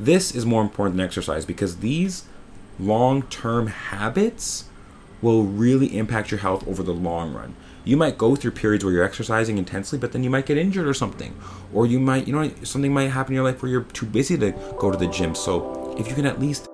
this is more important than exercise because these long term habits will really impact your health over the long run. You might go through periods where you're exercising intensely, but then you might get injured or something. Or you might, you know, something might happen in your life where you're too busy to go to the gym. So if you can at least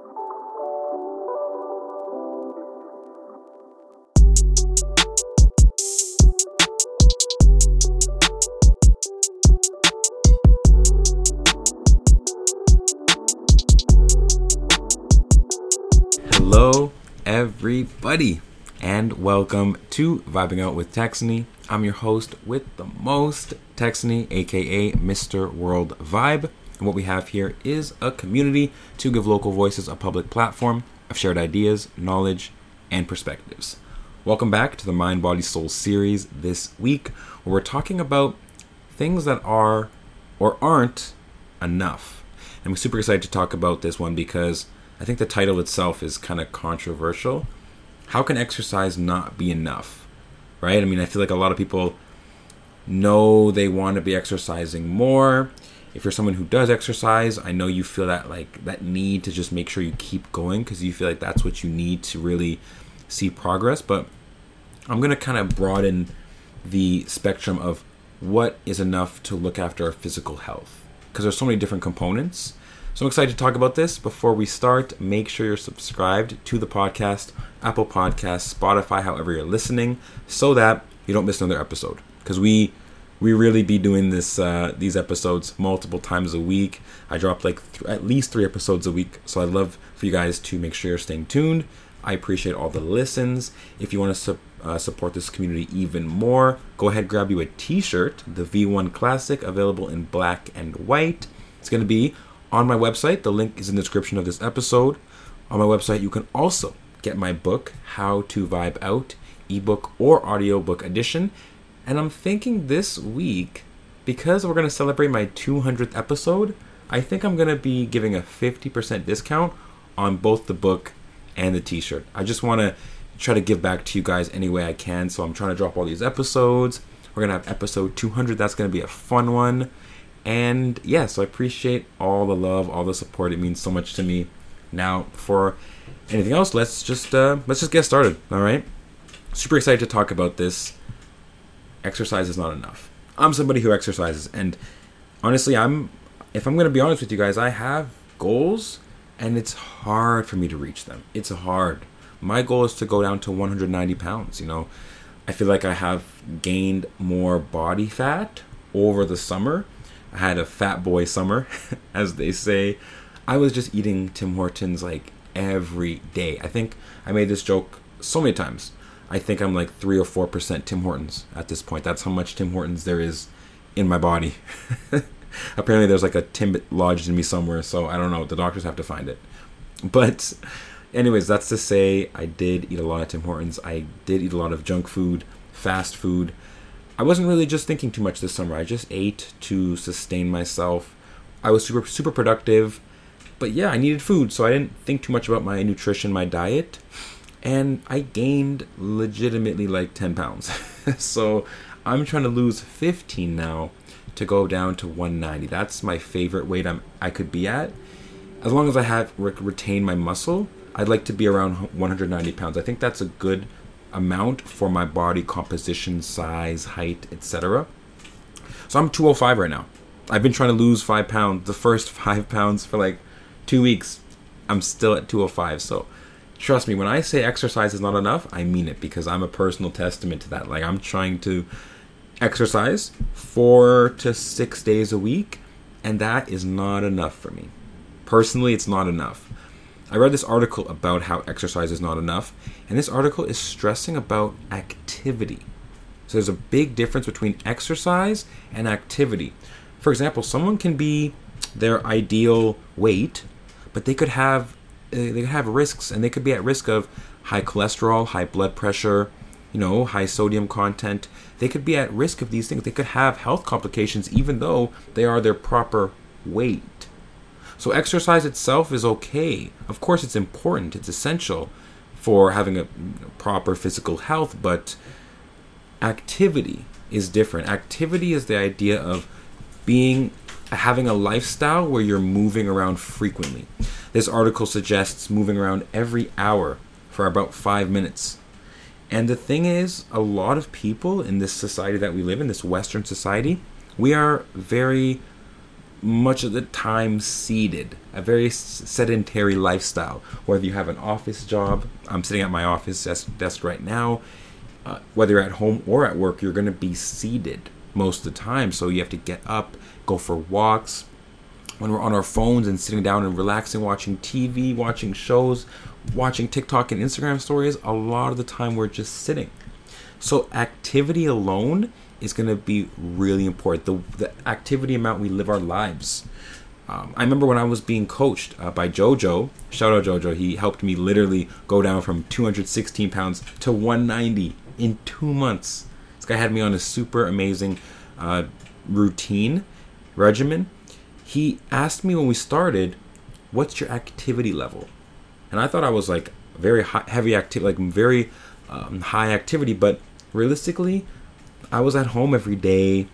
everybody, and welcome to Vibing Out with Texany. I'm your host with the most, Texany, aka Mr. World Vibe. And what we have here is a community to give local voices a public platform of shared ideas, knowledge, and perspectives. Welcome back to the Mind, Body, Soul series this week, where we're talking about things that are or aren't enough. I'm super excited to talk about this one because I think the title itself is kind of controversial. How can exercise not be enough? Right? I mean, I feel like a lot of people know they want to be exercising more. If you're someone who does exercise, I know you feel that like that need to just make sure you keep going because you feel like that's what you need to really see progress, but I'm going to kind of broaden the spectrum of what is enough to look after our physical health because there's so many different components so I'm excited to talk about this. Before we start, make sure you're subscribed to the podcast, Apple Podcasts, Spotify, however you're listening, so that you don't miss another episode. Because we we really be doing this uh, these episodes multiple times a week. I drop like th- at least three episodes a week, so I'd love for you guys to make sure you're staying tuned. I appreciate all the listens. If you want to su- uh, support this community even more, go ahead grab you a T-shirt, the V1 Classic, available in black and white. It's going to be on my website. The link is in the description of this episode. On my website, you can also get my book, How to Vibe Out, ebook or audiobook edition. And I'm thinking this week, because we're going to celebrate my 200th episode, I think I'm going to be giving a 50% discount on both the book and the t shirt. I just want to try to give back to you guys any way I can. So I'm trying to drop all these episodes. We're going to have episode 200. That's going to be a fun one. And yeah, so I appreciate all the love, all the support. It means so much to me. Now, for anything else, let's just uh, let's just get started. All right. Super excited to talk about this. Exercise is not enough. I'm somebody who exercises, and honestly, I'm if I'm gonna be honest with you guys, I have goals, and it's hard for me to reach them. It's hard. My goal is to go down to 190 pounds. You know, I feel like I have gained more body fat over the summer I had a fat boy summer, as they say. I was just eating Tim Hortons like every day. I think I made this joke so many times. I think I'm like three or four percent Tim Hortons at this point. That's how much Tim Hortons there is in my body. Apparently, there's like a Timbit lodged in me somewhere, so I don't know. The doctors have to find it. But, anyways, that's to say, I did eat a lot of Tim Hortons. I did eat a lot of junk food, fast food. I wasn't really just thinking too much this summer. I just ate to sustain myself. I was super super productive, but yeah, I needed food, so I didn't think too much about my nutrition, my diet, and I gained legitimately like 10 pounds. so I'm trying to lose 15 now to go down to 190. That's my favorite weight I'm I could be at. As long as I have re- retained my muscle, I'd like to be around 190 pounds. I think that's a good amount for my body composition, size, height, etc. So I'm 205 right now. I've been trying to lose five pounds, the first five pounds for like two weeks. I'm still at 205. So trust me, when I say exercise is not enough, I mean it because I'm a personal testament to that. Like I'm trying to exercise four to six days a week, and that is not enough for me. Personally, it's not enough. I read this article about how exercise is not enough, and this article is stressing about activity. So there's a big difference between exercise and activity. For example, someone can be their ideal weight, but they could have uh, they could have risks, and they could be at risk of high cholesterol, high blood pressure, you know, high sodium content. They could be at risk of these things. They could have health complications, even though they are their proper weight. So exercise itself is okay. Of course, it's important. It's essential for having a proper physical health, but activity is different. Activity is the idea of being having a lifestyle where you're moving around frequently. This article suggests moving around every hour for about five minutes. And the thing is, a lot of people in this society that we live in, this Western society, we are very much of the time seated, a very sedentary lifestyle. Whether you have an office job, I'm sitting at my office desk, right now, uh, whether you're at home or at work, you're going to be seated most of the time. So you have to get up, go for walks. When we're on our phones and sitting down and relaxing, watching TV, watching shows, watching TikTok and Instagram stories, a lot of the time we're just sitting. So activity alone is going to be really important. The, the activity amount we live our lives. Um, I remember when I was being coached uh, by JoJo. Shout out JoJo. He helped me literally go down from 216 pounds to 190 in two months. This guy had me on a super amazing uh, routine regimen. He asked me when we started, "What's your activity level?" And I thought I was like very high, heavy active, like very um, high activity, but realistically, I was at home every day,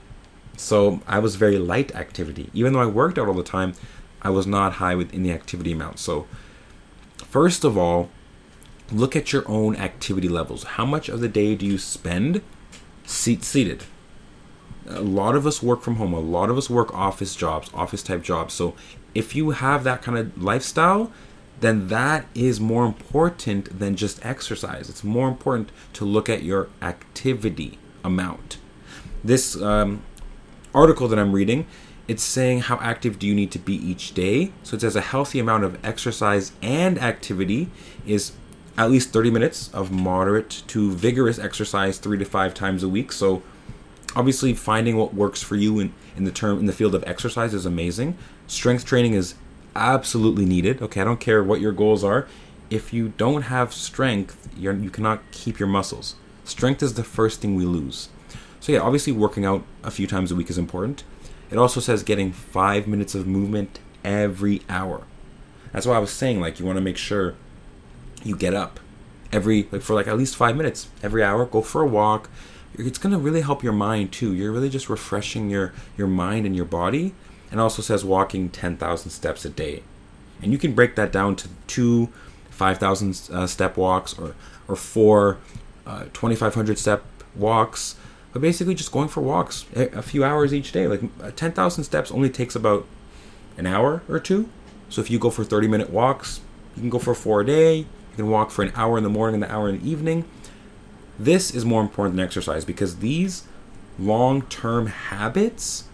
so I was very light activity. Even though I worked out all the time, I was not high within the activity amount. So, first of all, look at your own activity levels. How much of the day do you spend seat seated? A lot of us work from home. A lot of us work office jobs, office type jobs. So, if you have that kind of lifestyle, then that is more important than just exercise. It's more important to look at your activity amount. This um, article that I'm reading, it's saying how active do you need to be each day. So it says a healthy amount of exercise and activity is at least 30 minutes of moderate to vigorous exercise three to five times a week. So obviously finding what works for you in, in the term in the field of exercise is amazing. Strength training is absolutely needed. Okay, I don't care what your goals are. If you don't have strength, you're, you cannot keep your muscles. Strength is the first thing we lose. So, yeah, obviously, working out a few times a week is important. It also says getting five minutes of movement every hour. That's why I was saying, like, you want to make sure you get up every, like, for like at least five minutes every hour. Go for a walk. It's going to really help your mind too. You're really just refreshing your, your mind and your body. And also says walking 10,000 steps a day. And you can break that down to two 5,000 uh, step walks or, or four uh, 2,500 step walks, but basically just going for walks a few hours each day. Like uh, 10,000 steps only takes about an hour or two. So if you go for 30 minute walks, you can go for four a day. You can walk for an hour in the morning and an hour in the evening. This is more important than exercise because these long term habits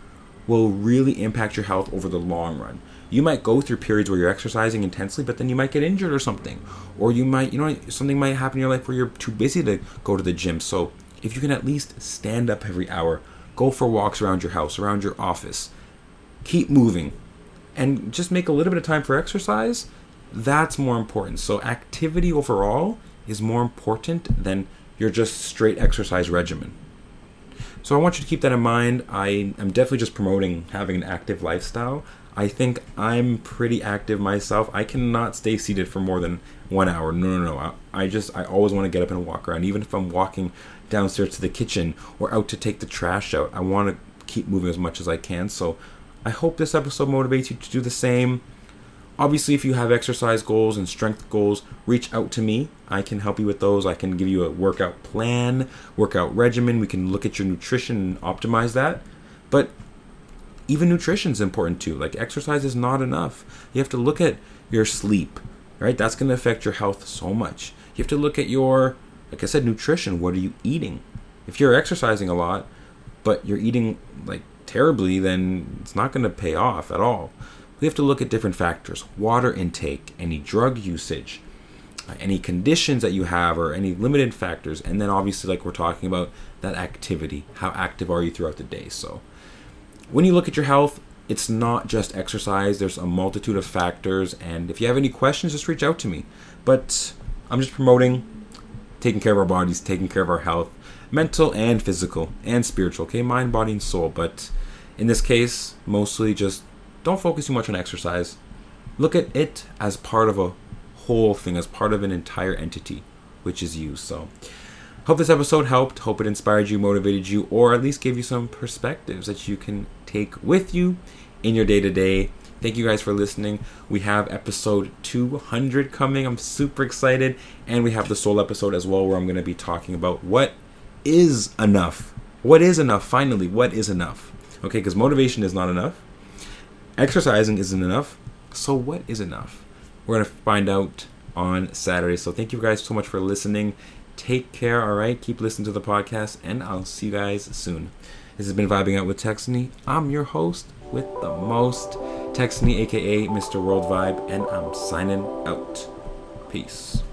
will really impact your health over the long run you might go through periods where you're exercising intensely, but then you might get injured or something. Or you might, you know, something might happen in your life where you're too busy to go to the gym. So if you can at least stand up every hour, go for walks around your house, around your office, keep moving, and just make a little bit of time for exercise, that's more important. So activity overall is more important than your just straight exercise regimen. So I want you to keep that in mind. I am definitely just promoting having an active lifestyle. I think I'm pretty active myself. I cannot stay seated for more than one hour. No, no, no. I, I just, I always want to get up and walk around. Even if I'm walking downstairs to the kitchen or out to take the trash out, I want to keep moving as much as I can. So I hope this episode motivates you to do the same. Obviously, if you have exercise goals and strength goals, reach out to me. I can help you with those. I can give you a workout plan, workout regimen. We can look at your nutrition and optimize that. But even nutrition is important too. Like exercise is not enough. You have to look at your sleep, right? That's going to affect your health so much. You have to look at your, like I said, nutrition. What are you eating? If you're exercising a lot, but you're eating like terribly, then it's not going to pay off at all. We have to look at different factors water intake, any drug usage, uh, any conditions that you have, or any limited factors. And then obviously, like we're talking about, that activity. How active are you throughout the day? So, when you look at your health, it's not just exercise, there's a multitude of factors. And if you have any questions, just reach out to me. But I'm just promoting taking care of our bodies, taking care of our health, mental and physical and spiritual, okay? Mind, body, and soul. But in this case, mostly just don't focus too much on exercise. Look at it as part of a whole thing, as part of an entire entity, which is you. So, hope this episode helped. Hope it inspired you, motivated you, or at least gave you some perspectives that you can take with you in your day to day. Thank you guys for listening. We have episode 200 coming. I'm super excited. And we have the soul episode as well, where I'm going to be talking about what is enough. What is enough? Finally, what is enough? Okay, because motivation is not enough. Exercising isn't enough. So, what is enough? We're going to find out on Saturday. So, thank you guys so much for listening. Take care, all right? Keep listening to the podcast, and I'll see you guys soon. This has been Vibing Out with Texany. I'm your host with the most, Texany, aka Mr. World Vibe, and I'm signing out. Peace.